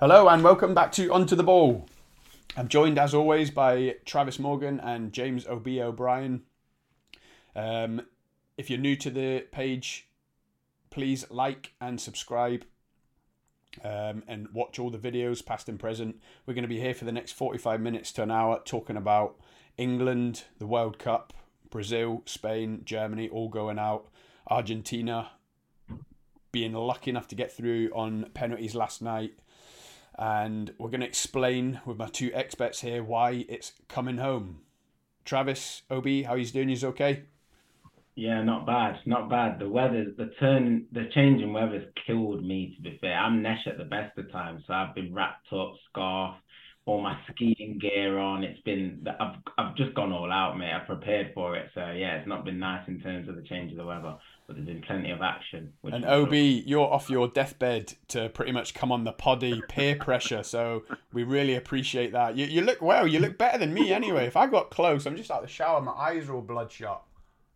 Hello and welcome back to Onto the Ball. I'm joined as always by Travis Morgan and James OB O'Brien. Um, if you're new to the page, please like and subscribe um, and watch all the videos, past and present. We're going to be here for the next 45 minutes to an hour talking about England, the World Cup, Brazil, Spain, Germany, all going out, Argentina being lucky enough to get through on penalties last night and we're going to explain with my two experts here why it's coming home. Travis, Ob, how he's doing? He's okay. Yeah, not bad, not bad. The weather, the turn, the change in weather's killed me. To be fair, I'm Nesh at the best of times, so I've been wrapped up, scarf, all my skiing gear on. It's been, I've, I've just gone all out, mate. I've prepared for it, so yeah, it's not been nice in terms of the change of the weather but there's been plenty of action. And OB, you're off your deathbed to pretty much come on the poddy peer pressure, so we really appreciate that. You, you look well, you look better than me anyway. If I got close, I'm just out of the shower, my eyes are all bloodshot.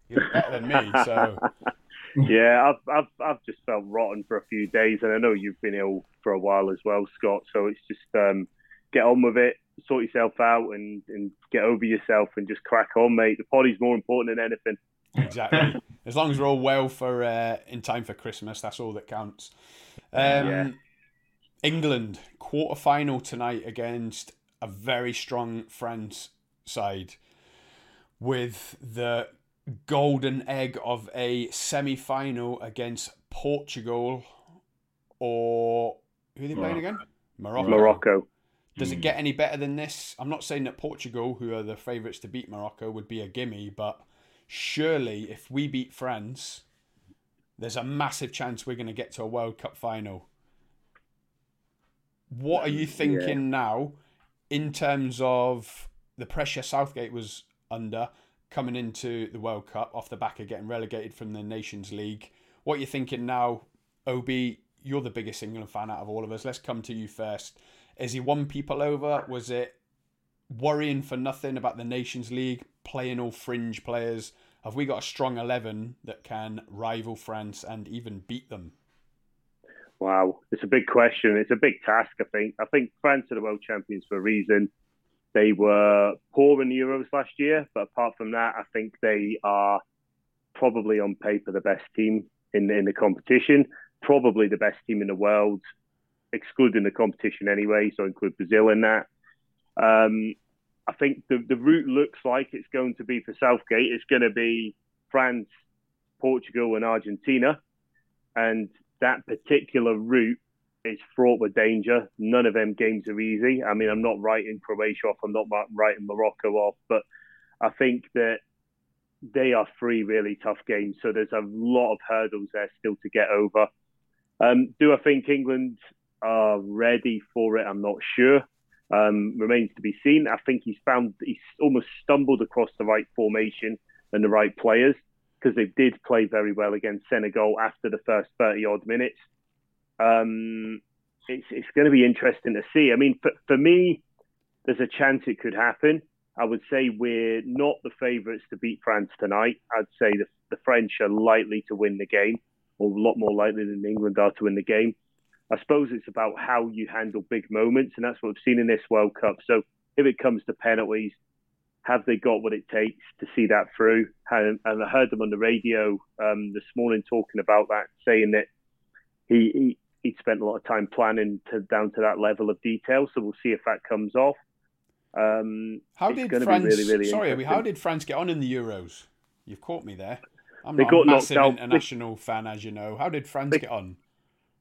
You look better than me, so. yeah, I've, I've I've just felt rotten for a few days, and I know you've been ill for a while as well, Scott. So it's just um, get on with it, sort yourself out, and, and get over yourself, and just crack on, mate. The poddy's more important than anything. Exactly. as long as we're all well for uh, in time for Christmas, that's all that counts. Um, yeah. England quarter final tonight against a very strong France side, with the golden egg of a semi final against Portugal, or who are they playing again? Morocco. Morocco. Does it hmm. get any better than this? I'm not saying that Portugal, who are the favourites to beat Morocco, would be a gimme, but surely if we beat France, there's a massive chance we're going to get to a World Cup final. What are you thinking yeah. now in terms of the pressure Southgate was under coming into the World Cup off the back of getting relegated from the Nations League? What are you thinking now, OB? You're the biggest England fan out of all of us. Let's come to you first. Is he won people over? Was it worrying for nothing about the Nations League, playing all fringe players? Have we got a strong 11 that can rival France and even beat them? Wow, it's a big question. It's a big task, I think. I think France are the world champions for a reason. They were poor in Euros last year, but apart from that, I think they are probably on paper the best team in the, in the competition, probably the best team in the world, excluding the competition anyway, so include Brazil in that. Um, I think the, the route looks like it's going to be for Southgate. It's going to be France, Portugal, and Argentina. And that particular route is fraught with danger. None of them games are easy. I mean, I'm not writing Croatia off, I'm not writing Morocco off, but I think that they are three really tough games. So there's a lot of hurdles there still to get over. Um, do I think England are ready for it? I'm not sure um, remains to be seen. I think he's found he's almost stumbled across the right formation and the right players because they did play very well against Senegal after the first 30 odd minutes. Um, it's, it's going to be interesting to see. I mean, for, for me, there's a chance it could happen. I would say we're not the favourites to beat France tonight. I'd say the, the French are likely to win the game, or a lot more likely than England are to win the game. I suppose it's about how you handle big moments, and that's what we've seen in this World Cup. So if it comes to penalties, have they got what it takes to see that through? And, and I heard them on the radio um, this morning talking about that, saying that he, he he spent a lot of time planning to down to that level of detail. So we'll see if that comes off. Um, how did France? Really, really sorry, how did France get on in the Euros? You've caught me there. I'm not a massive international they, fan, as you know. How did France they, get on?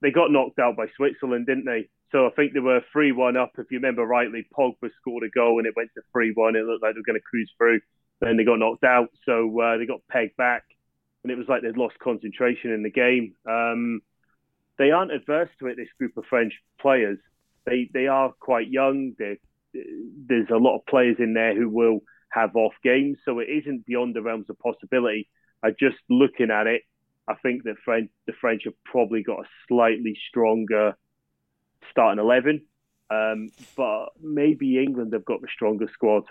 They got knocked out by Switzerland, didn't they? So I think they were 3 1 up. If you remember rightly, Pogba scored a goal and it went to 3 1. It looked like they were going to cruise through. Then they got knocked out. So uh, they got pegged back. And it was like they'd lost concentration in the game. Um, they aren't adverse to it, this group of French players. They, they are quite young. They're, there's a lot of players in there who will have off games. So it isn't beyond the realms of possibility. I just looking at it, I think that French, the French have probably got a slightly stronger starting eleven, um, but maybe England have got the stronger squad.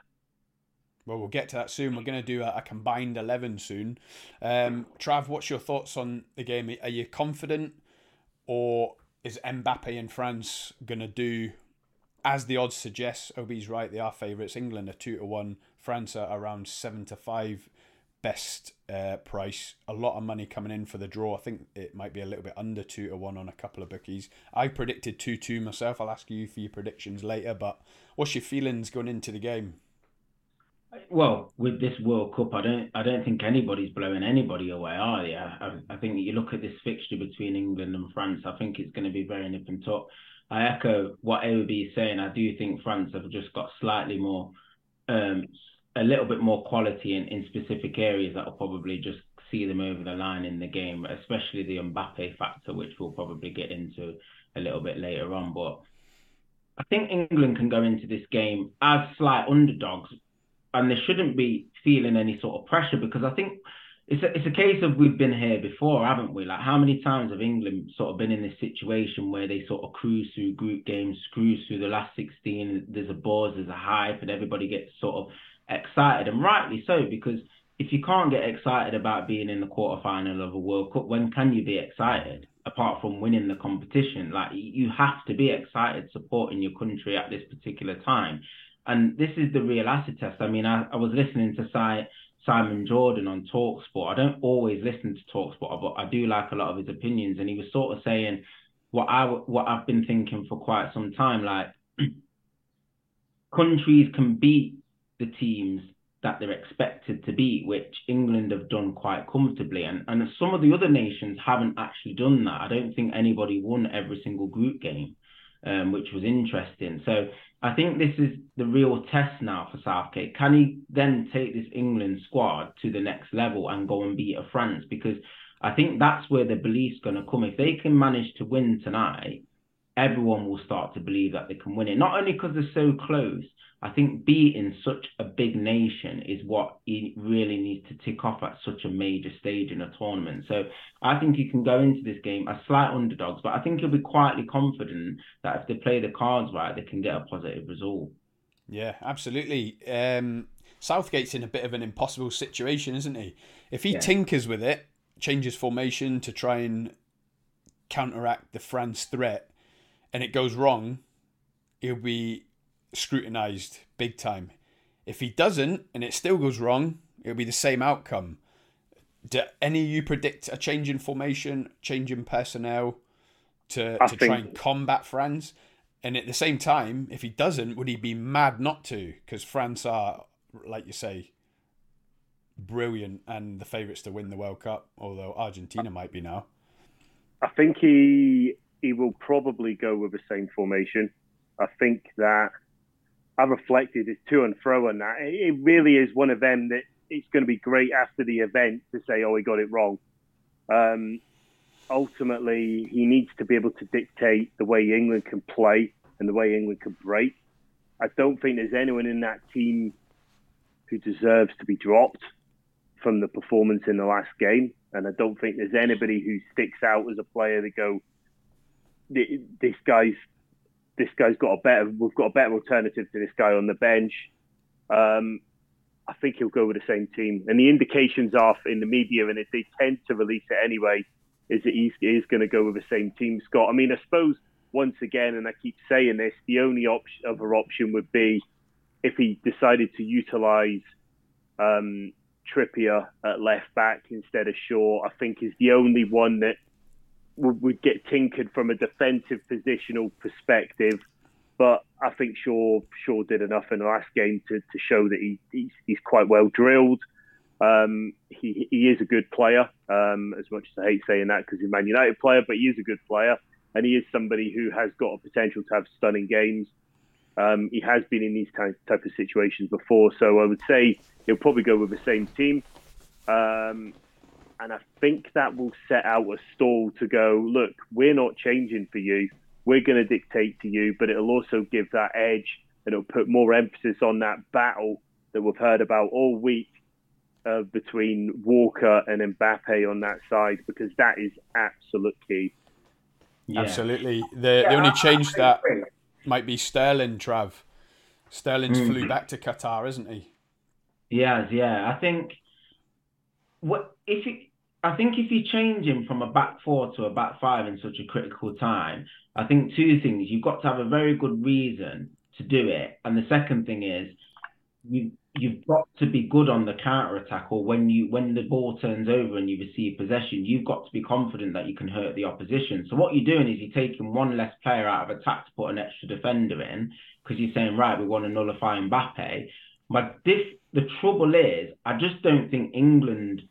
Well, we'll get to that soon. We're going to do a, a combined eleven soon. Um, Trav, what's your thoughts on the game? Are you confident, or is Mbappe and France gonna do as the odds suggest? Obi's right; they are favourites. England are two to one. France are around seven to five. Best uh, price. A lot of money coming in for the draw. I think it might be a little bit under two to one on a couple of bookies. I predicted two two myself. I'll ask you for your predictions later. But what's your feelings going into the game? Well, with this World Cup, I don't, I don't think anybody's blowing anybody away, are they? I, I think you look at this fixture between England and France. I think it's going to be very nip and tuck. I echo what AOB is saying. I do think France have just got slightly more, um, a little bit more quality in, in specific areas that will probably just see them over the line in the game, especially the Mbappe factor, which we'll probably get into a little bit later on. But I think England can go into this game as slight underdogs, and they shouldn't be feeling any sort of pressure because I think it's a, it's a case of we've been here before, haven't we? Like how many times have England sort of been in this situation where they sort of cruise through group games, cruise through the last 16, there's a buzz, there's a hype, and everybody gets sort of excited, and rightly so, because if you can't get excited about being in the quarterfinal of a World Cup, when can you be excited? Apart from winning the competition, like you have to be excited supporting your country at this particular time. And this is the real acid test. I mean, I, I was listening to Si, Simon Jordan on Talksport. I don't always listen to Talksport, but I do like a lot of his opinions. And he was sort of saying what I what I've been thinking for quite some time. Like countries can beat the teams that they're expected to beat, which England have done quite comfortably. And and some of the other nations haven't actually done that. I don't think anybody won every single group game, um, which was interesting. So I think this is the real test now for Southgate. Can he then take this England squad to the next level and go and beat a France? Because I think that's where the belief's going to come. If they can manage to win tonight, everyone will start to believe that they can win it. Not only because they're so close, I think beating such a big nation is what he really needs to tick off at such a major stage in a tournament. So I think he can go into this game as slight underdogs, but I think he'll be quietly confident that if they play the cards right, they can get a positive result. Yeah, absolutely. Um, Southgate's in a bit of an impossible situation, isn't he? If he yeah. tinkers with it, changes formation to try and counteract the France threat, and it goes wrong, he'll be scrutinized big time. If he doesn't and it still goes wrong, it'll be the same outcome. Do any of you predict a change in formation, change in personnel to, to think... try and combat France? And at the same time, if he doesn't, would he be mad not to? Because France are, like you say, brilliant and the favourites to win the World Cup, although Argentina might be now. I think he he will probably go with the same formation. I think that I reflected his to and fro on that. It really is one of them that it's going to be great after the event to say, oh, he got it wrong. Um, ultimately, he needs to be able to dictate the way England can play and the way England can break. I don't think there's anyone in that team who deserves to be dropped from the performance in the last game. And I don't think there's anybody who sticks out as a player that go, this guy's this guy's got a better. We've got a better alternative to this guy on the bench. Um, I think he'll go with the same team. And the indications are in the media, and if they tend to release it anyway, is that he's, he's going to go with the same team, Scott. I mean, I suppose once again, and I keep saying this, the only op- other option would be if he decided to utilise um, Trippier at left back instead of Shaw. I think is the only one that would, get tinkered from a defensive positional perspective. But I think Shaw Shaw did enough in the last game to, to show that he, he's, he's quite well drilled. Um, he, he is a good player, um, as much as I hate saying that because he's a Man United player, but he is a good player. And he is somebody who has got a potential to have stunning games. Um, he has been in these type, type of situations before, so I would say he'll probably go with the same team. Um, and I think that will set out a stall to go, look, we're not changing for you. We're going to dictate to you, but it'll also give that edge and it'll put more emphasis on that battle that we've heard about all week uh, between Walker and Mbappe on that side, because that is absolute key. Yeah. Absolutely. The, yeah, the only change that might be Sterling, Trav. Sterling's mm. flew back to Qatar, isn't he? He has, yeah. I think what if you I think if you change him from a back four to a back five in such a critical time, I think two things. You've got to have a very good reason to do it, and the second thing is you you've got to be good on the counter attack or when you when the ball turns over and you receive possession you've got to be confident that you can hurt the opposition so what you're doing is you're taking one less player out of attack to put an extra defender in because you're saying right we want to nullify Mbappe but this the trouble is I just don't think England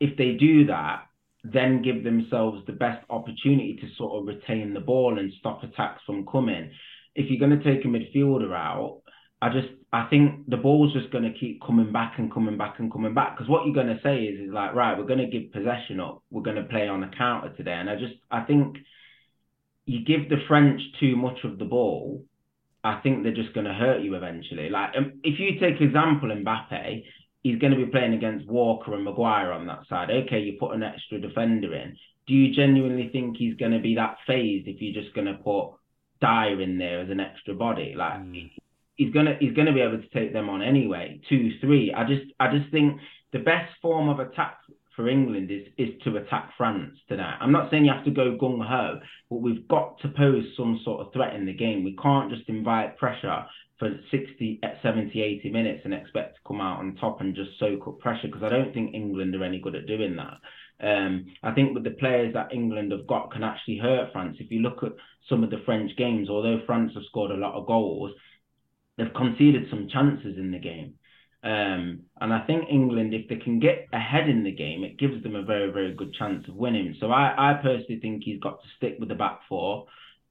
if they do that then give themselves the best opportunity to sort of retain the ball and stop attacks from coming. If you're going to take a midfielder out I just I think the ball's just going to keep coming back and coming back and coming back. Because what you're going to say is is like right we're going to give possession up. We're going to play on a counter today. And I just I think you give the French too much of the ball I think they're just going to hurt you eventually. Like um, if you take example Mbappe he's going to be playing against Walker and Maguire on that side okay you put an extra defender in do you genuinely think he's going to be that phased if you're just going to put Dier in there as an extra body like mm he's gonna he's gonna be able to take them on anyway. Two, three. I just I just think the best form of attack for England is is to attack France tonight. I'm not saying you have to go gung ho, but we've got to pose some sort of threat in the game. We can't just invite pressure for 60, 70, 80 minutes and expect to come out on top and just soak up pressure because I don't think England are any good at doing that. Um, I think with the players that England have got can actually hurt France. If you look at some of the French games, although France have scored a lot of goals, they've conceded some chances in the game. Um, and I think England, if they can get ahead in the game, it gives them a very, very good chance of winning. So I, I personally think he's got to stick with the back four.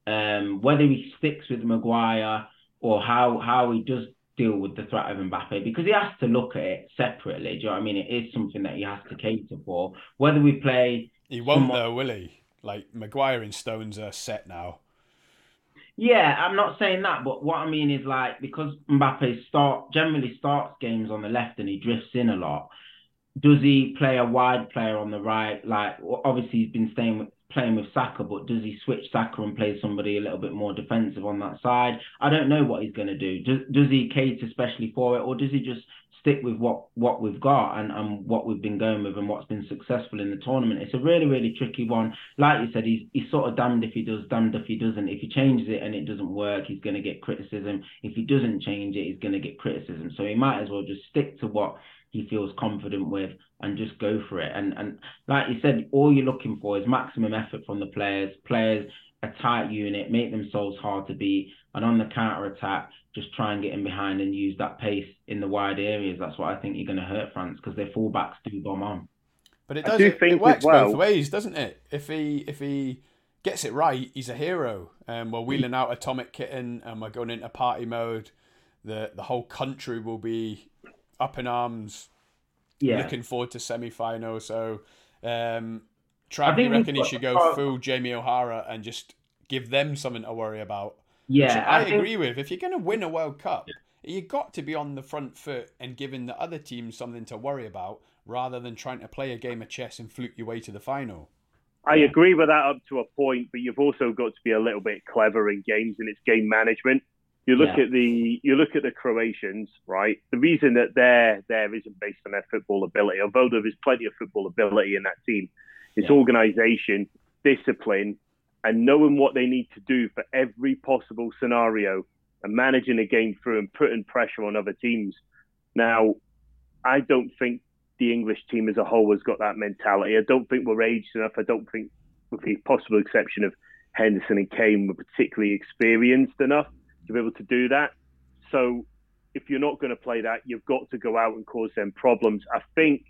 Um, whether he sticks with Maguire or how how he does deal with the threat of Mbappe, because he has to look at it separately. Do you know what I mean? It is something that he has to cater for. Whether we play, he won't someone... though, will he? Like Maguire and Stones are set now. Yeah, I'm not saying that, but what I mean is like because Mbappe start generally starts games on the left and he drifts in a lot. Does he play a wide player on the right? Like obviously he's been staying with, playing with Saka, but does he switch Saka and play somebody a little bit more defensive on that side? I don't know what he's going to do. Does does he cater especially for it, or does he just stick with what what we've got and, and what we've been going with and what's been successful in the tournament. It's a really, really tricky one. Like you said, he's he's sort of damned if he does, damned if he doesn't. If he changes it and it doesn't work, he's going to get criticism. If he doesn't change it, he's going to get criticism. So he might as well just stick to what he feels confident with and just go for it. And and like you said, all you're looking for is maximum effort from the players. Players a tight unit, make themselves hard to beat, and on the counter attack, just try and get in behind and use that pace in the wide areas. That's what I think you're going to hurt France because their fullbacks do bomb on. But it does. Do it, it works well, both ways, doesn't it? If he if he gets it right, he's a hero. And um, we're wheeling out Atomic Kitten, and we're going into party mode. The the whole country will be up in arms. Yeah. Looking forward to semi final. So, um, Trav, you reckon he should go full Jamie O'Hara and just give them something to worry about? Yeah, I, I think... agree with. If you're going to win a World Cup, yeah. you got to be on the front foot and giving the other team something to worry about, rather than trying to play a game of chess and fluke your way to the final. I agree with that up to a point, but you've also got to be a little bit clever in games and it's game management. You look yeah. at the you look at the Croatians, right? The reason that they're there isn't based on their football ability, although there is plenty of football ability in that team. It's organisation, discipline, and knowing what they need to do for every possible scenario and managing a game through and putting pressure on other teams. Now, I don't think the English team as a whole has got that mentality. I don't think we're aged enough. I don't think, with the possible exception of Henderson and Kane, we're particularly experienced enough to be able to do that. So, if you're not going to play that, you've got to go out and cause them problems. I think,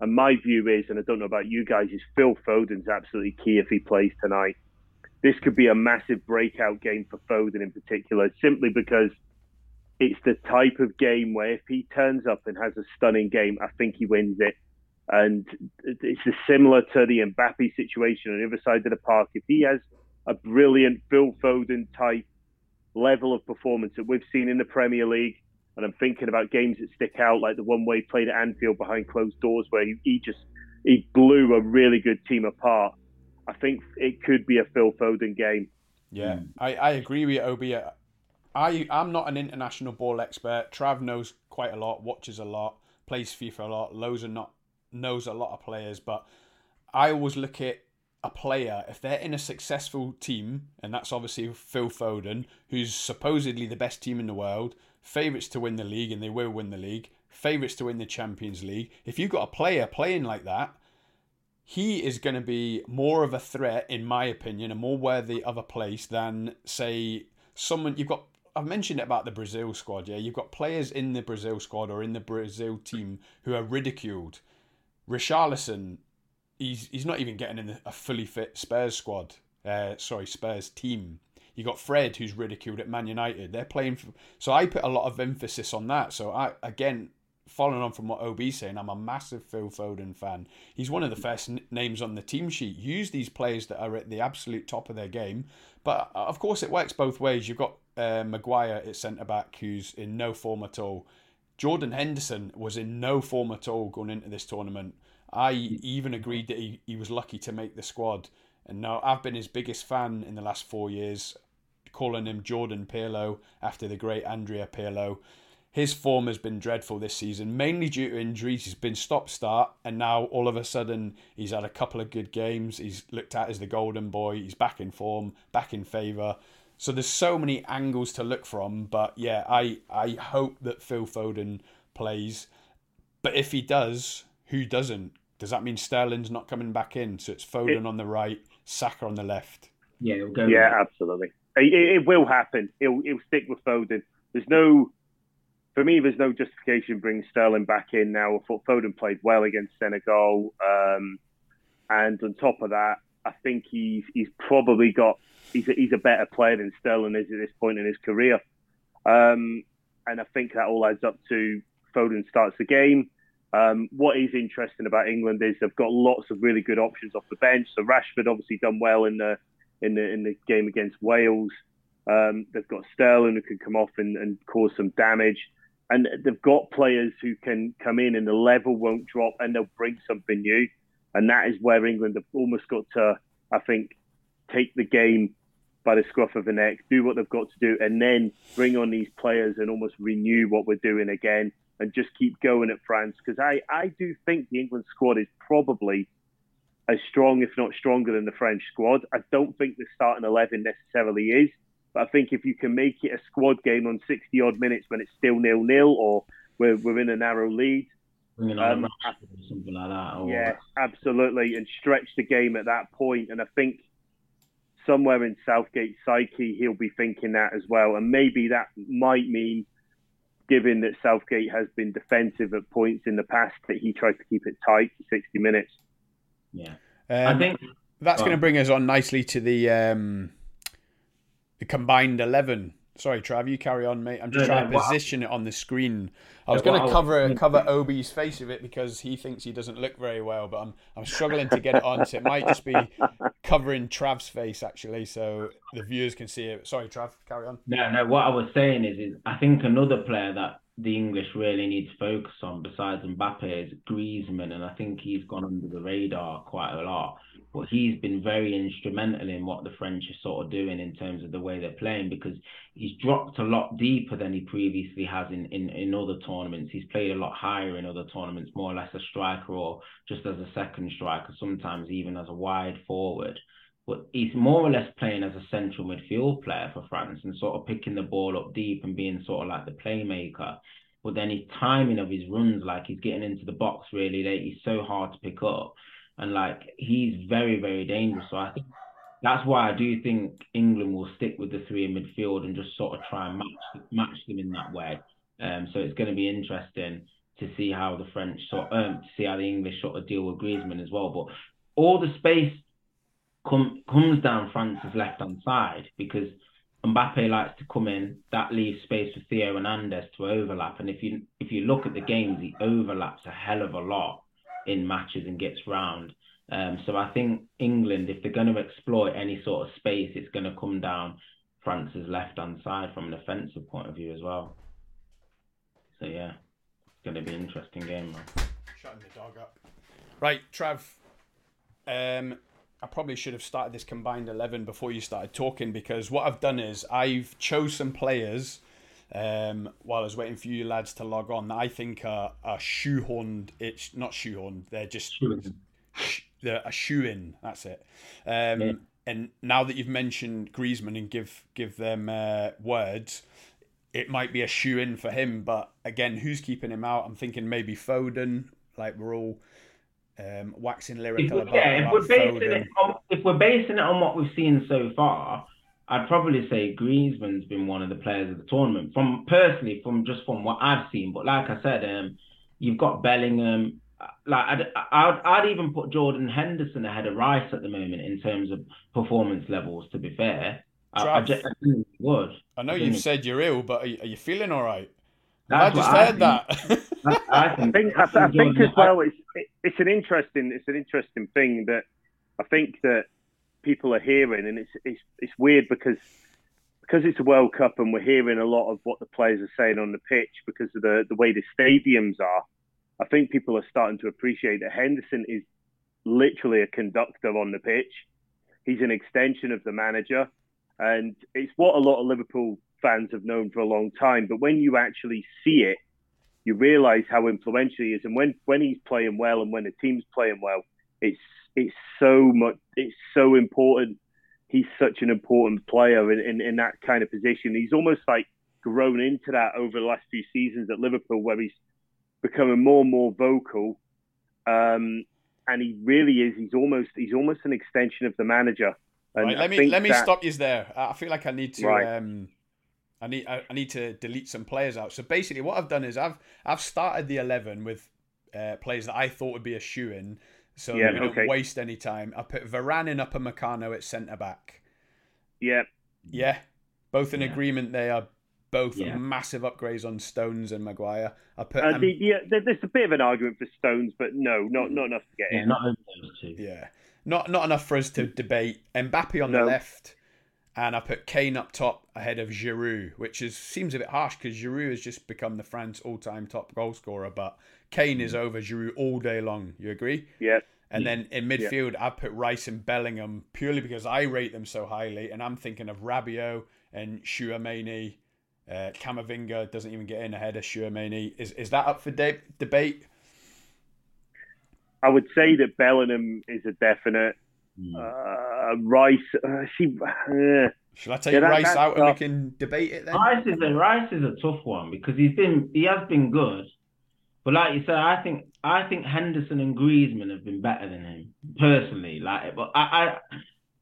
and my view is, and I don't know about you guys, is Phil Foden's absolutely key if he plays tonight this could be a massive breakout game for Foden in particular, simply because it's the type of game where if he turns up and has a stunning game, I think he wins it. And it's similar to the Mbappe situation on the other side of the park. If he has a brilliant Phil Foden type level of performance that we've seen in the Premier League, and I'm thinking about games that stick out, like the one where he played at Anfield behind closed doors, where he, he just he blew a really good team apart. I think it could be a Phil Foden game. Yeah. I, I agree with you, Obi. I, I'm not an international ball expert. Trav knows quite a lot, watches a lot, plays FIFA a lot. Lowe's not knows a lot of players, but I always look at a player if they're in a successful team, and that's obviously Phil Foden, who's supposedly the best team in the world, favourites to win the league, and they will win the league, favourites to win the Champions League. If you've got a player playing like that, he is going to be more of a threat, in my opinion, and more worthy of a place than, say, someone you've got. I've mentioned it about the Brazil squad, yeah. You've got players in the Brazil squad or in the Brazil team who are ridiculed. Richarlison, he's he's not even getting in a fully fit Spurs squad. Uh, sorry, Spurs team. You got Fred, who's ridiculed at Man United. They're playing for, so I put a lot of emphasis on that. So I again, following on from what OB's saying, I'm a massive Phil Foden fan. He's one of the first n- names on the team sheet. Use these players that are at the absolute top of their game. But uh, of course, it works both ways. You've got uh, Maguire at centre back, who's in no form at all. Jordan Henderson was in no form at all going into this tournament. I even agreed that he, he was lucky to make the squad. And now I've been his biggest fan in the last four years, calling him Jordan Pirlo after the great Andrea Pirlo his form has been dreadful this season, mainly due to injuries. He's been stop start, and now all of a sudden he's had a couple of good games. He's looked at as the golden boy. He's back in form, back in favour. So there's so many angles to look from. But yeah, I I hope that Phil Foden plays. But if he does, who doesn't? Does that mean Sterling's not coming back in? So it's Foden it, on the right, Saka on the left. Yeah, it'll go. Yeah, absolutely. It, it, will happen. He'll, he'll stick with Foden. There's no for me, there's no justification bringing Sterling back in now. I thought Foden played well against Senegal, um, and on top of that, I think he's he's probably got he's a, he's a better player than Sterling is at this point in his career, um, and I think that all adds up to Foden starts the game. Um, what is interesting about England is they've got lots of really good options off the bench. So Rashford obviously done well in the in the in the game against Wales. Um, they've got Sterling who can come off and, and cause some damage and they've got players who can come in and the level won't drop and they'll bring something new. And that is where England have almost got to, I think, take the game by the scruff of the neck, do what they've got to do, and then bring on these players and almost renew what we're doing again and just keep going at France. Because I, I do think the England squad is probably as strong, if not stronger, than the French squad. I don't think the starting 11 necessarily is. But I think if you can make it a squad game on 60 odd minutes when it's still nil nil or we're, we're in a narrow lead, um, something like that. Or... Yeah, absolutely, and stretch the game at that point. And I think somewhere in Southgate's psyche, he'll be thinking that as well. And maybe that might mean, given that Southgate has been defensive at points in the past, that he tries to keep it tight for 60 minutes. Yeah, um, I think that's going to bring us on nicely to the. Um the combined 11. Sorry, Trav, you carry on, mate. I'm just no, trying no, to position it on the screen. I was going to cover cover Obi's face of it because he thinks he doesn't look very well, but I'm I'm struggling to get it on, so it might just be covering Trav's face actually, so the viewers can see it. Sorry, Trav, carry on. No, no. What I was saying is, is I think another player that the English really need to focus on besides Mbappe is Griezmann, and I think he's gone under the radar quite a lot but he's been very instrumental in what the French are sort of doing in terms of the way they're playing because he's dropped a lot deeper than he previously has in, in, in other tournaments. He's played a lot higher in other tournaments, more or less a striker or just as a second striker, sometimes even as a wide forward. But he's more or less playing as a central midfield player for France and sort of picking the ball up deep and being sort of like the playmaker. But then his timing of his runs, like he's getting into the box really late, he's so hard to pick up and like he's very very dangerous. So I think that's why I do think England will stick with the three in midfield and just sort of try and match match them in that way. Um, so it's going to be interesting to see how the French sort um, to see how the English sort of deal with Griezmann as well. But all the space come, comes down France's left hand side because Mbappe likes to come in. That leaves space for Theo and Hernandez to overlap. And if you if you look at the games, he overlaps a hell of a lot in matches and gets round. Um, so I think England, if they're going to exploit any sort of space, it's going to come down France's left hand side from an offensive point of view as well. So yeah, it's going to be an interesting game. Man. Shutting the dog up. Right, Trav. Um, I probably should have started this combined eleven before you started talking because what I've done is I've chose some players um, while I was waiting for you lads to log on that I think are, are shoehorned. It's not shoehorned. They're just. the a shoe in. That's it. Um, Yeah. And now that you've mentioned Griezmann and give give them uh, words, it might be a shoe in for him. But again, who's keeping him out? I'm thinking maybe Foden. Like we're all um, waxing If lyrical we, about, yeah, if about we're basing Foden. it on if we're basing it on what we've seen so far, I'd probably say Griezmann's been one of the players of the tournament. From personally, from just from what I've seen, but like I said, um, you've got Bellingham. Like I'd, I'd I'd even put Jordan Henderson ahead of Rice at the moment in terms of performance levels. To be fair, I, I, just, I think would. I know I you've think- said you're ill, but are you, are you feeling all right? I just what I heard that. I, I I think. think I, I think as well it's it, it's an interesting it's an interesting thing that I think that people are hearing and it's it's it's weird because because it's a World Cup and we're hearing a lot of what the players are saying on the pitch because of the the way the stadiums are. I think people are starting to appreciate that Henderson is literally a conductor on the pitch. He's an extension of the manager, and it's what a lot of Liverpool fans have known for a long time. But when you actually see it, you realise how influential he is. And when when he's playing well and when the team's playing well, it's it's so much it's so important. He's such an important player in, in, in that kind of position. He's almost like grown into that over the last few seasons at Liverpool, where he's becoming more and more vocal. Um, and he really is. He's almost he's almost an extension of the manager. And right, let me let me that- stop you there. I feel like I need to. Right. Um, I need I, I need to delete some players out. So basically, what I've done is I've I've started the eleven with uh, players that I thought would be a shoe in, so Yeah, we don't okay. waste any time. I put Varane in Upamecano at centre back. Yeah, Yeah, both in Yeah. agreement. They are both Yeah. massive upgrades on Stones and Maguire. I put uh, um, the, yeah. There's a bit of an argument for Stones, but no, not not enough to get Yeah, in. not over those. Yeah. Not not enough for us to debate. Mbappe on the left, and I put Kane up top ahead of Giroud, which is seems a bit harsh because Giroud has just become the France all-time top goal scorer, but Kane is over Giroud all day long. You agree? Yeah, And then in midfield, I put Rice and Bellingham purely because I rate them so highly, and I'm thinking of Rabiot and Tchouameni. Uh, Camavinga doesn't even get in ahead of Tchouameni. Is is that up for de- debate? I would say that Bellingham is a definite. Mm. Uh, Rice, uh, she, uh, Shall I take Yeah, Rice that's out and we can debate it then? Rice is a Rice is a tough one because he's been he has been good, but like you said, I think I think Henderson and Griezmann have been better than him personally. Like, but I, I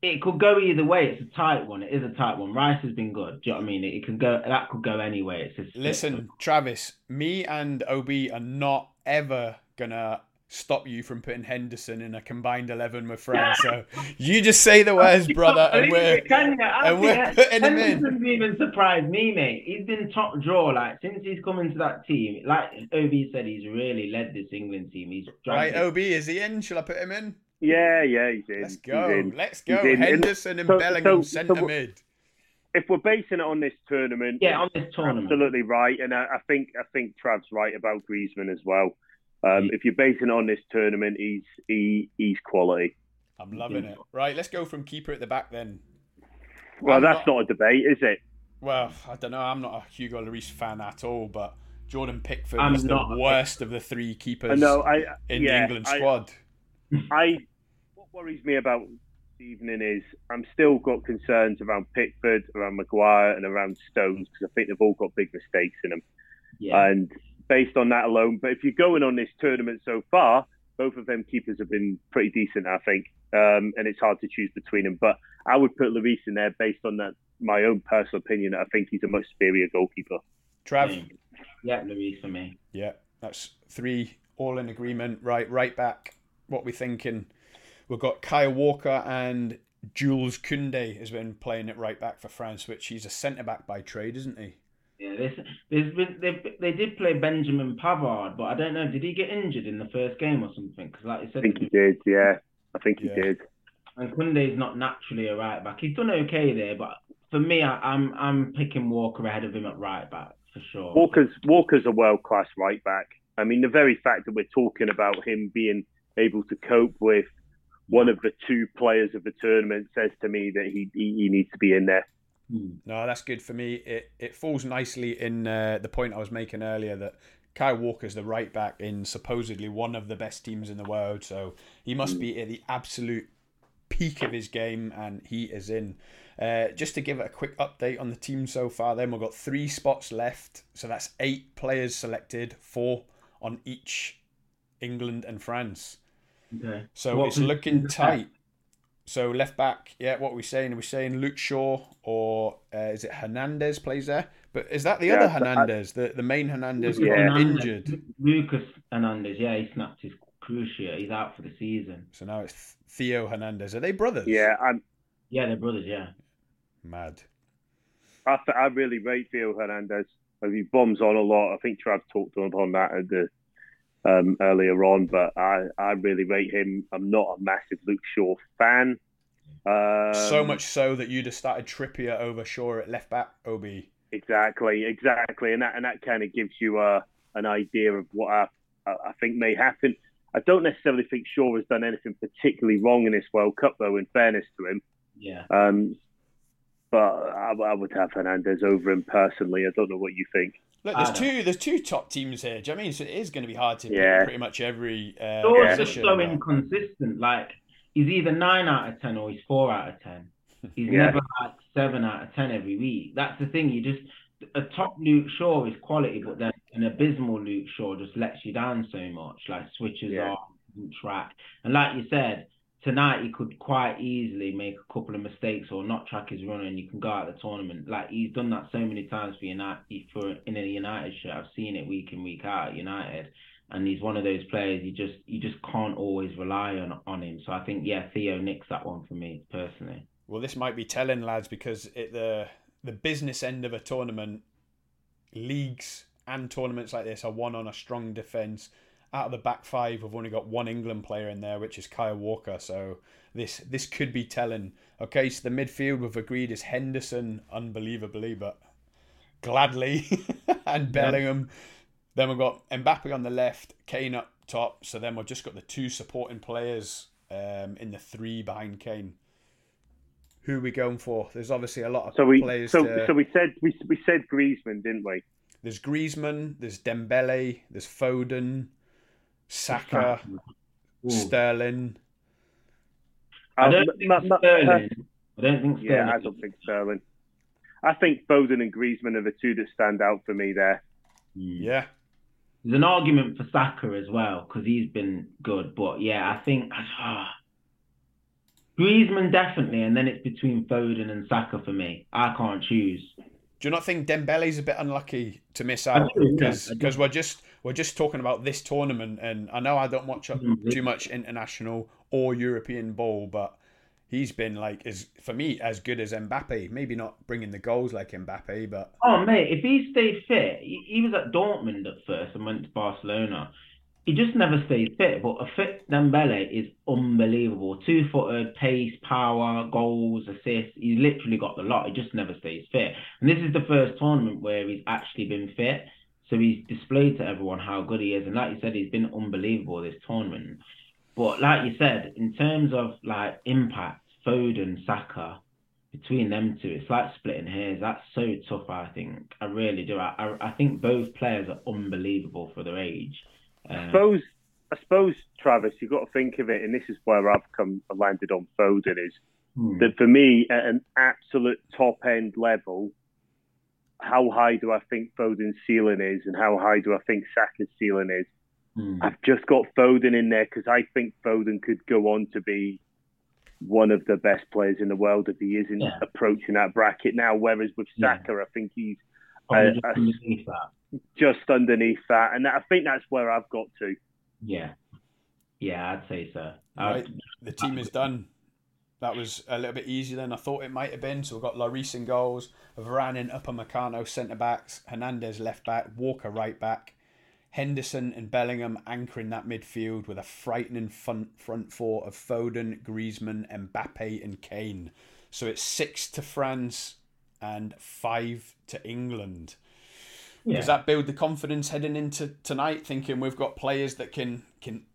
it could go either way. It's a tight one. It is a tight one. Rice has been good. Do you know what I mean? It, it could go that could go anyway. It's a Listen, Travis, me and Ob are not ever gonna stop you from putting Henderson in a combined eleven with France. So you just say the words, brother, and we're Can you? I and we're putting him in. Henderson's even surprised me, mate. He's been top draw like since he's come into that team. Like OB said, he's really led this England team. He's right. it. Ob, is he in? Shall I put him in? yeah, yeah, he's in. Let's go. in. Let's go. In. Henderson and So- Bellingham so- centre so- mid. If we're basing it on this tournament, Yeah, on this tournament. absolutely right, and I, I think I think Trav's right about Griezmann as well. Um, if you're basing on this tournament, he's he, he's quality. I'm loving it. Right, let's go from keeper at the back then. Well, I'm that's not- not, a debate, is it? Well, I don't know. I'm not a Hugo Lloris fan at all, but Jordan Pickford I'm is the not a- worst of the three I keepers know. I in yeah, the England I- squad. I what worries me about this evening is I'm still got concerns around Pickford, around Maguire, and around Stones because I think they've all got big mistakes in them. Yeah. And based on that alone, but if you're going on this tournament so far, both of them keepers have been pretty decent, I think. Um, and it's hard to choose between them. But I would put Lloris in there based on that my own personal opinion. I think he's a much superior goalkeeper. Trav, yeah, Lloris for me. yeah, that's three all in agreement. Right, right back. What we thinking? We've got Kyle Walker and Jules Koundé has been playing at right back for France, which he's a centre back by trade, isn't he? Yeah, there's, there's been, they, they did play Benjamin Pavard, but I don't know. Did he get injured in the first game or something? Because like you said, I said, think he did, yeah. I think he did. and Koundé's not naturally a right back. He's done okay there, but for me, I, I'm I'm picking Walker ahead of him at right back for sure. Walker's Walker's a world class right back. I mean, the very fact that we're talking about him being able to cope with one of the two players of the tournament says to me that he he, he needs to be in there. Hmm. No, that's good for me. It it falls nicely in uh, the point I was making earlier that Kyle Walker's the right back in supposedly one of the best teams in the world, so he must Mm. be at the absolute peak of his game, and he is in. Uh, just to give a quick update on the team so far, then we've got three spots left, so that's eight players selected, four on each England and France. Okay. So What it's looking tight. So left back, yeah. What are we saying? Are we saying Luke Shaw or uh, is it Hernandez plays there? But is that the Yeah, other but I- Hernandez, the the main Hernandez, Yeah. Hernandez. injured? Lucas Hernandez, yeah, he snapped his cruciate. He's out for the season. So now it's Theo Hernandez. Are they brothers? Yeah, I'm, Yeah, they're brothers, yeah. Mad. I, th- I really rate Theo Hernandez. Like, He bombs on a lot. I think Trav talked to him on that at the, um, earlier on, but I, I really rate him. I'm not a massive Luke Shaw fan. Um, so much so that you'd have started Trippier over Shaw at left back. Ob. Exactly, exactly, and that and that kind of gives you a an idea of what I, I I think may happen. I don't necessarily think Shaw has done anything particularly wrong in this World Cup, though. In fairness to him, Yeah. um, but I, I would have Hernandez over him personally. I don't know what you think. Look, there's two there's two top teams here. Do you know what I mean? So it is going to be hard to Yeah. pick pretty much every uh, Shaw's just position. so inconsistent. Like he's either nine out of ten or he's four out of ten. He's Yeah. never like seven out of ten every week. That's the thing. You just a top Luke Shaw is quality, but then an abysmal Luke Shaw just lets you down so much. Like switches Yeah. off, track, and like you said. Tonight he could quite easily make a couple of mistakes or not track his run, and you can go out of the tournament. Like he's done that so many times for United. For in a United shirt, I've seen it week in week out at United and he's one of those players you just you just can't always rely on on him. So I think yeah, Theo nicks that one for me personally. Well, this might be telling lads because at the the business end of a tournament, leagues and tournaments like this are won on a strong defence. Out of the back five, we've only got one England player in there, which is Kyle Walker. So this this could be telling. Okay, so the midfield we've agreed is Henderson, unbelievably, but gladly, and Bellingham. Then we've got Mbappe on the left, Kane up top. So then we've just got the two supporting players um, in the three behind Kane. Who are we going for? There's obviously a lot of So we players. so to- so we said we we said Griezmann, didn't we? There's Griezmann, there's Dembele, there's Foden, Saka, Ooh. Sterling. I Um, don't think ma- ma- Sterling. I don't think Sterling. Yeah, I don't think Sterling. I think Foden and Griezmann are the two that stand out for me there. Mm. Yeah, There's an argument for Saka as well because he's been good, but yeah, I think ah, Griezmann definitely, and then it's between Foden and Saka for me. I can't choose. Do you not think Dembele's a bit unlucky to miss out do, yeah, because we're just we're just talking about this tournament and I know I don't watch up Mhm. too much international or European ball, but he's been like as for me as good as Mbappe. Maybe not bringing the goals like Mbappe, but Oh mate, if he stayed fit, he, he was at Dortmund at first and went to Barcelona. He just never stays fit, but a fit Dembele is unbelievable. Two-footed, pace, power, goals, assists. He's literally got the lot. He just never stays fit. And this is the first tournament where he's actually been fit. So he's displayed to everyone how good he is. And like you said, he's been unbelievable this tournament. But like you said, in terms of like impact, Foden, Saka, between them two, it's like splitting hairs. That's so tough. I think I really do. I I, I think both players are unbelievable for their age. I Uh, suppose, I suppose, Travis, you've got to think of it, and this is where I've come landed on Foden is hmm. that for me, at an absolute top end level, how high do I think Foden's ceiling is, and how high do I think Saka's ceiling is? Hmm. I've just got Foden in there because I think Foden could go on to be one of the best players in the world if he isn't Yeah. approaching that bracket now. Whereas with Yeah. Saka, I think he's Probably uh, just underneath that. just underneath that, and I think that's where I've got to. Yeah, yeah, I'd say so. Right, would- the team is done. That was a little bit easier than I thought it might have been. So we've got Lloris in goals, Varane in Upamecano centre backs, Hernandez left back, Walker right back, Henderson and Bellingham anchoring that midfield with a frightening front, front four of Foden, Griezmann, Mbappe, and Kane. So it's six to France and five to England. yeah. Does that build the confidence heading into tonight, thinking we've got players that can can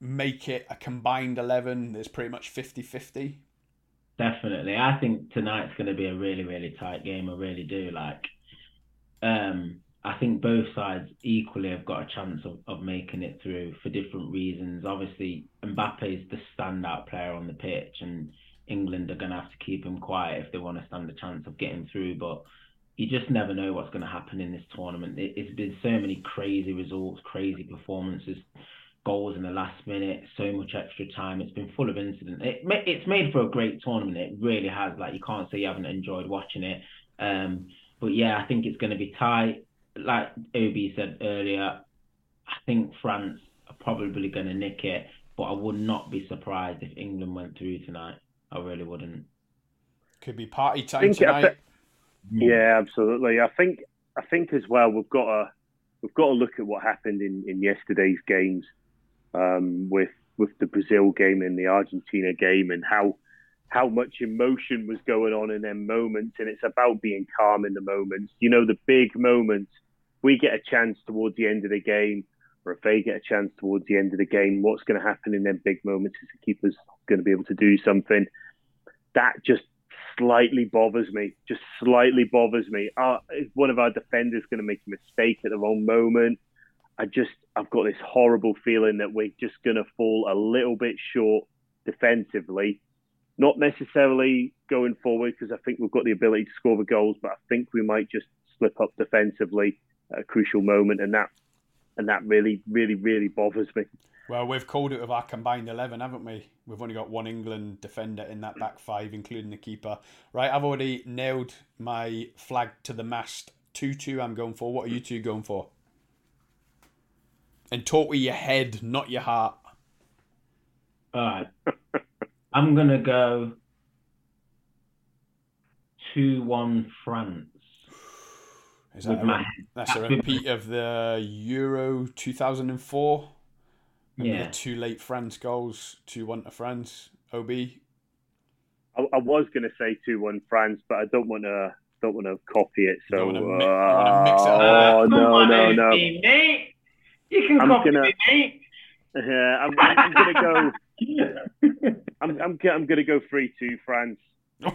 make it a combined eleven that's pretty much 50-50? Definitely. I think tonight's going to be a really, really tight game. I really do. Like, um, I think both sides equally have got a chance of, of making it through for different reasons. Obviously, Mbappe is the standout player on the pitch, and England are going to have to keep him quiet if they want to stand a chance of getting through. But you just never know what's going to happen in this tournament. It, it's been so many crazy results, crazy performances, goals in the last minute, so much extra time. It's been full of incident. It, it's made for a great tournament. It really has. Like you can't say you haven't enjoyed watching it. Um, but yeah, I think it's going to be tight. Like Obi said earlier, I think France are probably going to nick it, but I would not be surprised if England went through tonight. I really wouldn't. Could be party time tonight. yeah, absolutely. I think I think as well we've got to we've got to look at what happened in, in yesterday's games um, with with the Brazil game and the Argentina game and how how much emotion was going on in them moments and it's about being calm in the moments. You know, the big moments, we get a chance towards the end of the game or if they get a chance towards the end of the game, what's going to happen in them big moments is the keeper's going to be able to do something. That just slightly bothers me. Just slightly bothers me. Uh, is one of our defenders going to make a mistake at the wrong moment? I just, I've got this horrible feeling that we're just going to fall a little bit short defensively. Not necessarily going forward because I think we've got the ability to score the goals, but I think we might just slip up defensively at a crucial moment, and that and that really, really, really bothers me. Well, we've called it with our combined 11, haven't we? We've only got one England defender in that back five, including the keeper. Right, I've already nailed my flag to the mast. 2 2, I'm going for. What are you two going for? And talk with your head, not your heart. All right. I'm going to go 2 1 France. Is that a, that's a repeat of the Euro 2004? yeah. The two late France goals, 2 1 to France. OB? I, I was going to say 2 1 France, but I don't want to. Don't want to copy it, so uh, mix it oh no, no, no! Mate. You can I'm copy gonna, me, mate. Yeah, I'm, I'm gonna go. I'm, I'm, I'm gonna go three two France.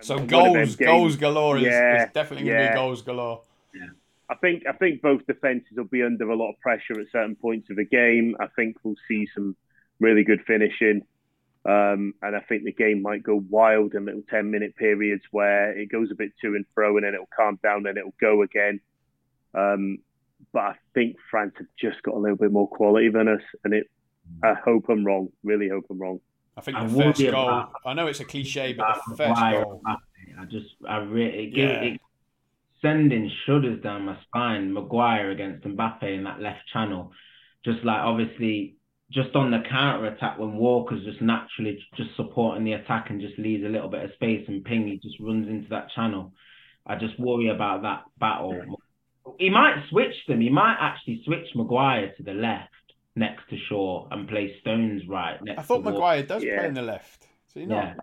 so goals, goals galore is, yeah, is definitely going to yeah. be goals galore. Yeah. I think I think both defenses will be under a lot of pressure at certain points of the game. I think we'll see some really good finishing, um, and I think the game might go wild in little ten minute periods where it goes a bit to and fro, and then it'll calm down, and it'll go again. Um, but I think France have just got a little bit more quality than us, and it. I hope I'm wrong. Really hope I'm wrong. I think the first goal. About, I know it's a cliche, but the first goal. I just, I really, it, yeah. it, sending shudders down my spine. Maguire against Mbappe in that left channel, just like obviously, just on the counter attack when Walker's just naturally just supporting the attack and just leaves a little bit of space and Ping he just runs into that channel. I just worry about that battle. He might switch them. He might actually switch Maguire to the left next to Shaw and play Stones right next. I thought Maguire does yeah. play in the left. So you know. Yeah.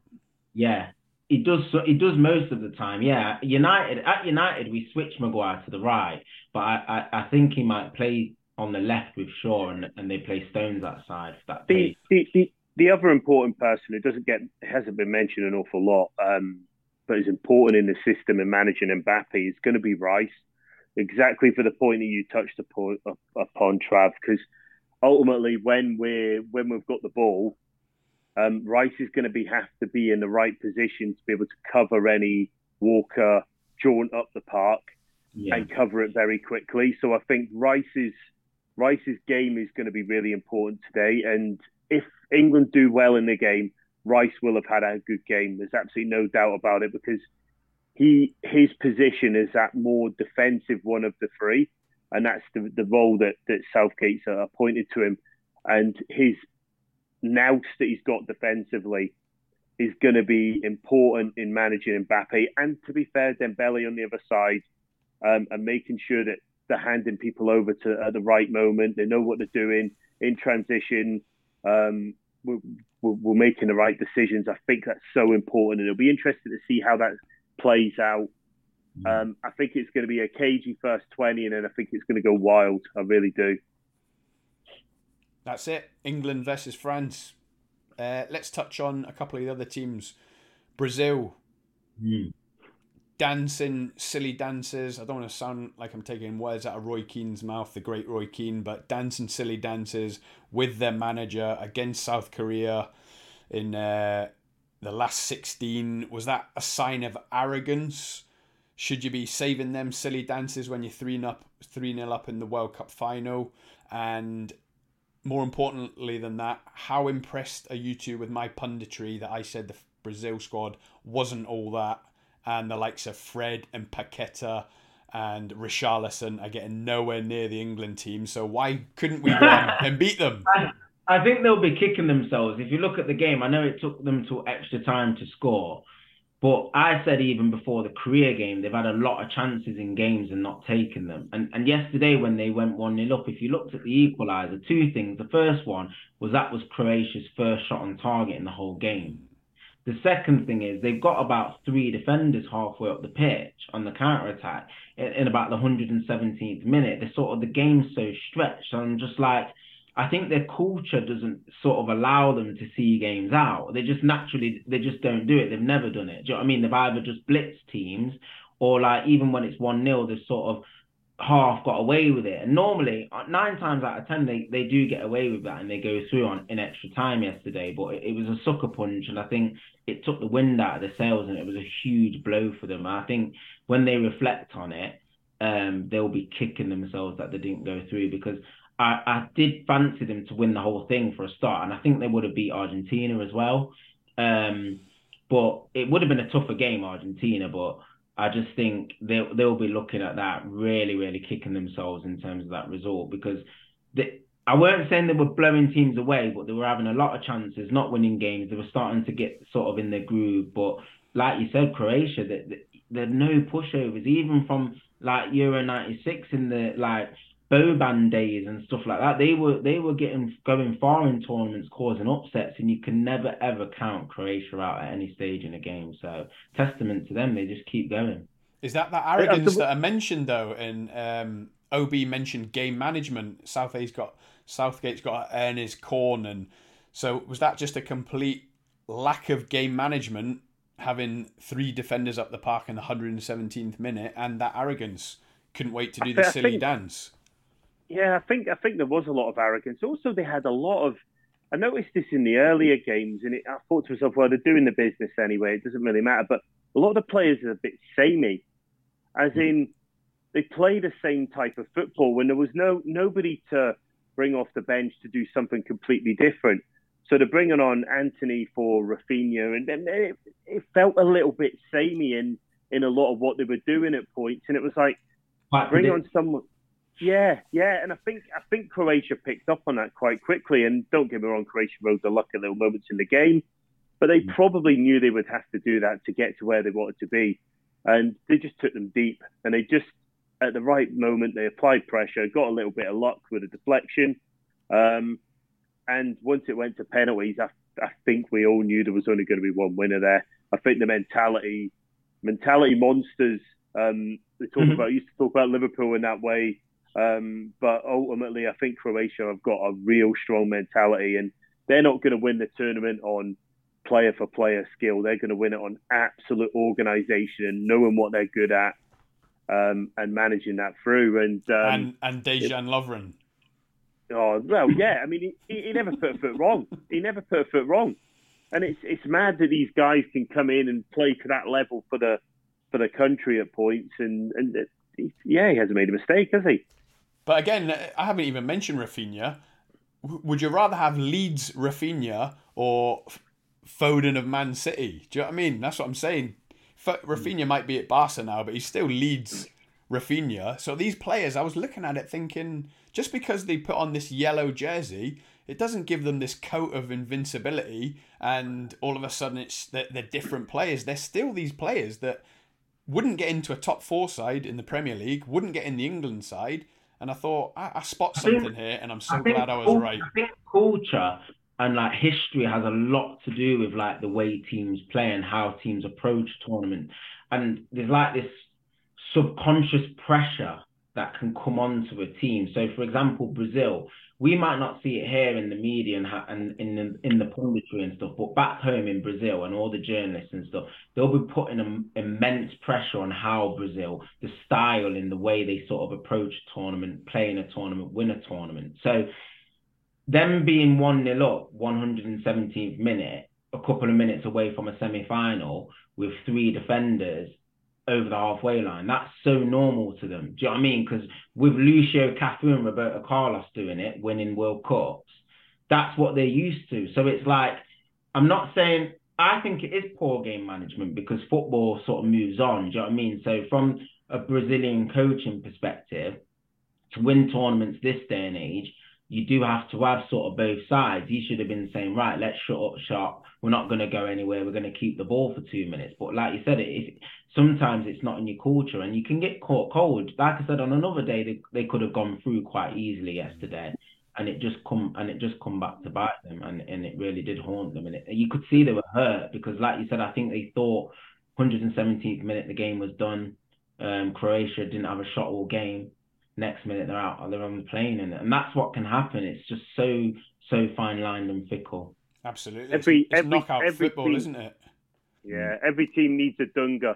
Yeah. He does. He does most of the time. Yeah. United at United we switch Maguire to the right, but I, I, I think he might play on the left with Shaw and, and they play Stones that side for that. The, the, the, the other important person who doesn't get hasn't been mentioned an awful lot, um, but is important in the system and managing Mbappe is going to be Rice. Exactly for the point that you touched upon, upon Trav, because ultimately when we're when we've got the ball, um, Rice is going to be have to be in the right position to be able to cover any Walker jaunt up the park yeah. and cover it very quickly. So I think Rice's Rice's game is going to be really important today. And if England do well in the game, Rice will have had a good game. There's absolutely no doubt about it because he his position is that more defensive one of the three and that's the, the role that, that Southgate's appointed to him. And his nous that he's got defensively is going to be important in managing Mbappe. And to be fair, Dembele on the other side um, and making sure that they're handing people over to at the right moment. They know what they're doing in transition. Um, we're, we're, making the right decisions. I think that's so important, and it'll be interesting to see how that plays out Mm. Um, I think it's going to be a cagey first 20, and then I think it's going to go wild. I really do. That's it. England versus France. Uh, let's touch on a couple of the other teams. Brazil. Mm. dancing silly dances. I don't want to sound like I'm taking words out of Roy Keane's mouth, the great Roy Keane, but dancing silly dances with their manager against South Korea in uh, the last 16. Was that a sign of arrogance? Should you be saving them silly dances when you're 3 up 3 0 up in the World Cup final? And more importantly than that, how impressed are you two with my punditry that I said the Brazil squad wasn't all that and the likes of Fred and Paqueta and Richarlison are getting nowhere near the England team. So why couldn't we go and beat them? I think they'll be kicking themselves. If you look at the game, I know it took them to extra time to score, but I said even before the Korea game, they've had a lot of chances in games and not taken them. And and yesterday when they went 1 0 up, if you looked at the equaliser, two things. The first one was that was Croatia's first shot on target in the whole game. The second thing is they've got about three defenders halfway up the pitch on the counter attack in, in about the 117th minute. They're sort of the game's so stretched. And I'm just like, I think their culture doesn't sort of allow them to see games out. They just naturally, they just don't do it. They've never done it. Do you know what I mean? They've either just blitzed teams or like even when it's 1 0, they've sort of half got away with it. And normally, uh, nine times out of ten, they, they do get away with that and they go through on in extra time yesterday. But it, it, was a sucker punch, and I think it took the wind out of the sails, and it was a huge blow for them. I think when they reflect on it, um, they'll be kicking themselves that they didn't go through because I, I did fancy them to win the whole thing for a start, and I think they would have beat Argentina as well. Um, but it would have been a tougher game, Argentina, but I just think they'll they'll be looking at that really really kicking themselves in terms of that result because they, I weren't saying they were blowing teams away, but they were having a lot of chances, not winning games. They were starting to get sort of in their groove, but like you said, Croatia, that there are no pushovers, even from like Euro '96 in the like Boban days and stuff like that. They were they were getting going far in tournaments, causing upsets, and you can never ever count Croatia out at any stage in a game. So testament to them, they just keep going. Is that that arrogance that I mentioned though? And um, Ob mentioned game management. Southgate's got Southgate's got to earn his corn, and so was that just a complete lack of game management, having three defenders up the park in the 117th minute, and that arrogance couldn't wait to do the silly think, dance. Yeah, I think I think there was a lot of arrogance. Also, they had a lot of. I noticed this in the earlier games, and it, I thought to myself, well, they're doing the business anyway. It doesn't really matter. But a lot of the players are a bit samey, as in they play the same type of football when there was no nobody to bring off the bench to do something completely different. So they're bringing on Antony for Raphinha, and then it, it, felt a little bit samey in in a lot of what they were doing at points, and it was like bring on someone. Yeah, yeah, and I think I think Croatia picked up on that quite quickly. And don't get me wrong, Croatia rode the luck at little moments in the game, but they mm. probably knew they would have to do that to get to where they wanted to be, and they just took them deep, and they just at the right moment they applied pressure, got a little bit of luck with a deflection, um, and once it went to penalties, I, I think we all knew there was only going to be one winner there. I think the mentality, mentality monsters. Um, they talk mm-hmm. about used to talk about Liverpool in that way, um, but ultimately, I think Croatia have got a real strong mentality, and they're not going to win the tournament on player for player skill. They're going to win it on absolute organisation and knowing what they're good at um, and managing that through. And um, and, and Dejan Lovren. Oh well, yeah. I mean, he, he never put a foot wrong. He never put a foot wrong, and it's it's mad that these guys can come in and play to that level for the for the country at points. And and it, yeah, he hasn't made a mistake, has he? But again, I haven't even mentioned Raphinha. Would you rather have Leeds Raphinha or Foden of Man City? Do you know what I mean? That's what I'm saying. Raphinha might be at Barca now, but he still Leeds Raphinha. So these players, I was looking at it thinking, just because they put on this yellow jersey, it doesn't give them this coat of invincibility, and all of a sudden it's they're, they're different players. They're still these players that wouldn't get into a top four side in the Premier League, wouldn't get in the England side. And I thought I, I spot something I think, here, and I'm so I glad I was right. I think culture and like history has a lot to do with like the way teams play and how teams approach tournament. And there's like this subconscious pressure that can come onto a team. So, for example, Brazil, we might not see it here in the media and, ha- and in the in the punditry and stuff, but back home in Brazil and all the journalists and stuff, they'll be putting immense pressure on how Brazil, the style in the way they sort of approach a tournament, play in a tournament, win a tournament. So, them being one 0 up, 117th minute, a couple of minutes away from a semi final with three defenders over the halfway line. That's so normal to them. Do you know what I mean? Because with Lucio Cafu and Roberto Carlos doing it, winning World Cups, that's what they're used to. So it's like, I'm not saying, I think it is poor game management because football sort of moves on. Do you know what I mean? So from a Brazilian coaching perspective, to win tournaments this day and age, you do have to have sort of both sides. He should have been saying, right, let's shut up shop. We're not going to go anywhere. We're going to keep the ball for two minutes. But like you said, it, sometimes it's not in your culture and you can get caught cold. Like I said, on another day, they, they could have gone through quite easily yesterday. And it just come and it just come back to bite them, and, and it really did haunt them. And it, you could see they were hurt because, like you said, I think they thought 117th minute the game was done. Um, Croatia didn't have a shot all game next minute they're out, they're on the plane, and, and that's what can happen. It's just so so fine lined and fickle. Absolutely, every it's, it's every, knockout every football, team, isn't it? Yeah, every team needs a Dunga.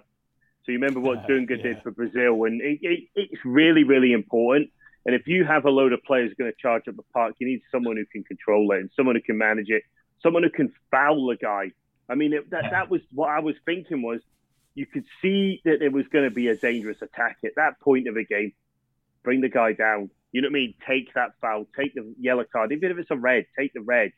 So you remember what Dunga yeah. did for Brazil, and it, it, it's really really important. And if you have a load of players going to charge up the park, you need someone who can control it and someone who can manage it, someone who can foul a guy. I mean, it, that that was what I was thinking was you could see that there was going to be a dangerous attack at that point of the game bring the guy down. You know what I mean? Take that foul, take the yellow card, even if it's a red, take the red,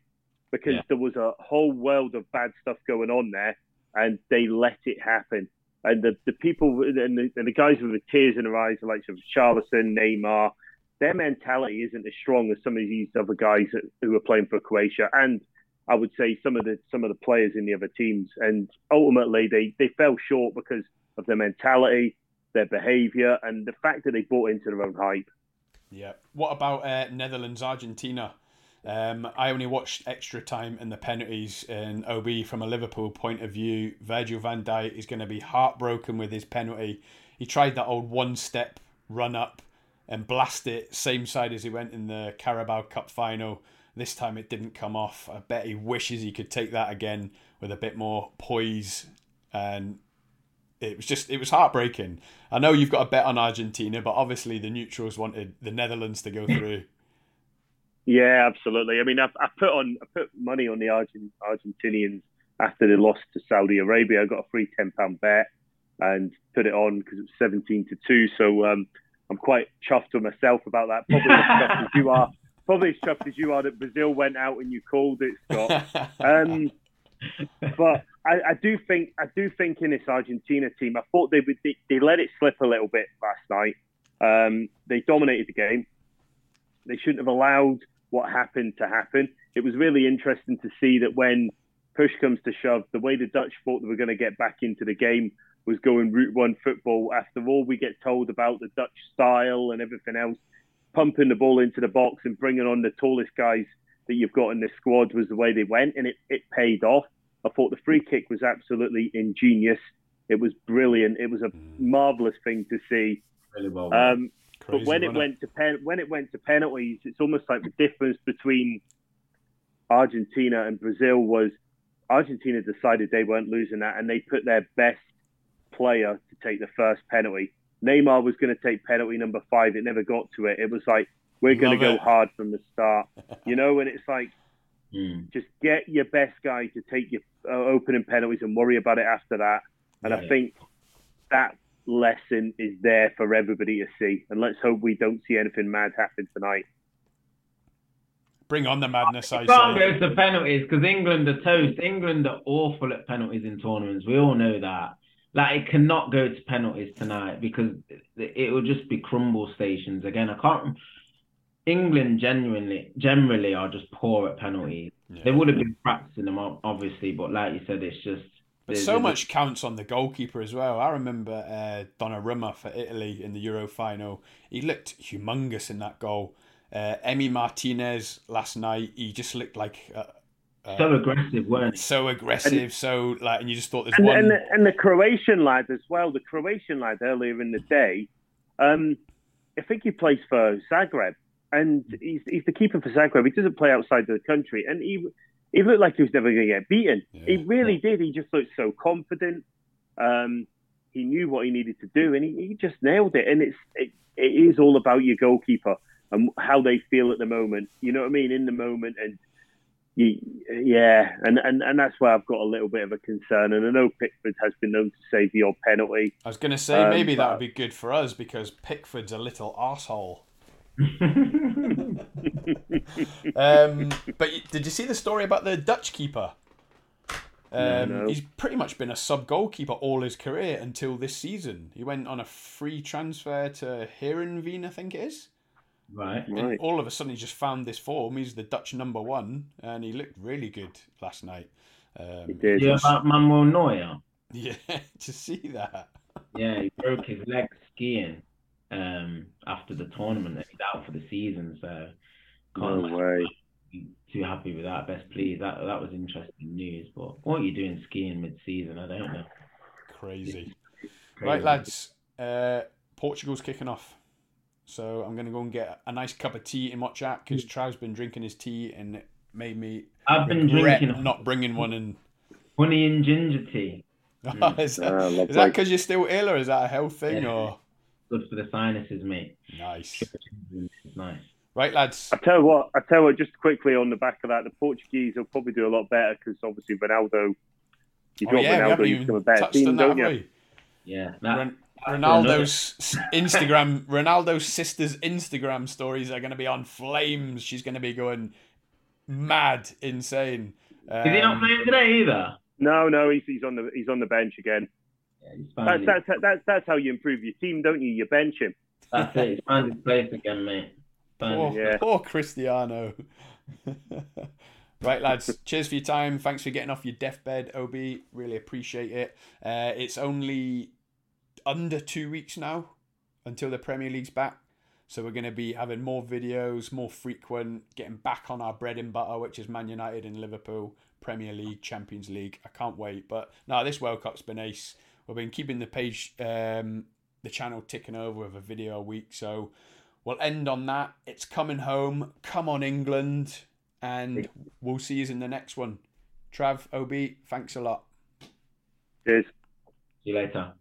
because yeah. there was a whole world of bad stuff going on there, and they let it happen. And the, the people and the, and the guys with the tears in their eyes, like Richarlison, Neymar, their mentality isn't as strong as some of these other guys who are playing for Croatia, and I would say some of the some of the players in the other teams. And ultimately, they they fell short because of their mentality, their behaviour, and the fact that they bought into their own hype. Yeah. What about uh, Netherlands Argentina? Um, I only watched extra time and the penalties, and OB from a Liverpool point of view, Virgil van Dijk is going to be heartbroken with his penalty. He tried that old one step run up and blast it same side as he went in the Carabao Cup final. This time it didn't come off. I bet he wishes he could take that again with a bit more poise and it was just it was heartbreaking. I know you've got a bet on Argentina, but obviously the neutrals wanted the Netherlands to go through. yeah, absolutely. I mean, I, I put on I put money on the Argent, Argentinians after they lost to Saudi Arabia. I got a free ten pound bet and put it on because it was seventeen to two. So um, I'm quite chuffed with myself about that. Probably as chuffed as you are. Probably as chuffed as you are that Brazil went out and you called it, Scott. Um, but I, I, do think I do think in this Argentina team, I thought they they, they let it slip a little bit last night. Um, they dominated the game. They shouldn't have allowed what happened to happen. It was really interesting to see that when push comes to shove, the way the Dutch thought they were going to get back into the game was going route one football. After all, we get told about the Dutch style and everything else, pumping the ball into the box and bringing on the tallest guys that you've got in the squad was the way they went, and it, it paid off. I thought the free kick was absolutely ingenious. It was brilliant. It was a mm. marvelous thing to see. Really well. Um, Crazy, but when it went to pen, when it went to penalties, it's almost like the difference between Argentina and Brazil was Argentina decided they weren't losing that, and they put their best player to take the first penalty. Neymar was going to take penalty number five. It never got to it. It was like we're going to go hard from the start, you know. And it's like mm. just get your best guy to take your uh, opening penalties and worry about it after that. And yeah. I think that lesson is there for everybody to see. And let's hope we don't see anything mad happen tonight. Bring on the madness, I can't go to penalties because England are toast. England are awful at penalties in tournaments. We all know that. Like it cannot go to penalties tonight because it will just be crumble stations again. I can't. England genuinely generally are just poor at penalties. Yeah. They would have been practicing them obviously, but like you said, it's just. But so much counts on the goalkeeper as well. I remember uh, Donnarumma for Italy in the Euro final. He looked humongous in that goal. Uh, Emi Martinez last night, he just looked like uh, uh, so aggressive, weren't he? So aggressive, and, so like, and you just thought there's and, one. And the, and the Croatian lad as well. The Croatian lad earlier in the day, um, I think he plays for Zagreb, and he's he's the keeper for Zagreb. He doesn't play outside the country, and he he looked like he was never going to get beaten. Yeah. He really did. He just looked so confident. Um, he knew what he needed to do, and he, he just nailed it. And it's it, it is all about your goalkeeper and how they feel at the moment. You know what I mean? In the moment, and you, yeah, and, and and that's where I've got a little bit of a concern. And I know Pickford has been known to save the odd penalty. I was going to say Um, maybe that would be good for us because Pickford's a little asshole. Um, but did you see the story about the Dutch keeper? Um, No, no. He's pretty much been a sub goalkeeper all his career until this season. He went on a free transfer to Heerenveen, I think it is. right. And Right. all of a sudden, he just found this form. He's the Dutch number one, and he looked really good last night. Um, He did. Yeah, about Manuel Neuer. yeah, to see that. Yeah, he broke his leg skiing um, after the tournament. and He's out for the season, so No can't way. be too happy with that. Best pleased. That that was interesting news. But what are you doing skiing mid-season? I don't know. Crazy. Crazy. Right, lads. Uh, Portugal's kicking off. So I'm going to go and get a nice cup of tea in watch at because Trav's been drinking his tea and it made me I've been drinking not bringing one. And honey and ginger tea. is that, Ah, is lovely. that because you're still ill or is that a health thing Yeah. or Good for the sinuses, mate. nice? Nice. Right, lads. I tell you what. I tell you what. Just quickly on the back of that, the Portuguese will probably do a lot better because obviously Ronaldo. You Oh got yeah, Ronaldo, you even become a better touched team, that, don't you? Yeah. That, Ron- Ronaldo's Instagram, Ronaldo's sister's Instagram stories are going to be on flames. She's going to be going mad, insane. another- Is he not Um, playing today either? No, no, he's, he's on the he's on the bench again. Yeah, he's That's that's that's that's how you improve your team, don't you? You bench him. that's it. He's found his place again, mate. Poor, his- Yeah. poor Cristiano. right, lads. Cheers for your time. Thanks for getting off your deathbed, Ob. Really appreciate it. Uh, it's only under two weeks now until the Premier League's back. So we're going to be having more videos, more frequent, getting back on our bread and butter, which is Man United and Liverpool, Premier League, Champions League. I can't wait. But no, this World Cup's been ace. We've been keeping the page, um, the channel ticking over with a video a week. So we'll end on that. It's coming home. Come on, England. And we'll see you in the next one. Trav, OB, thanks a lot. Cheers. See you later.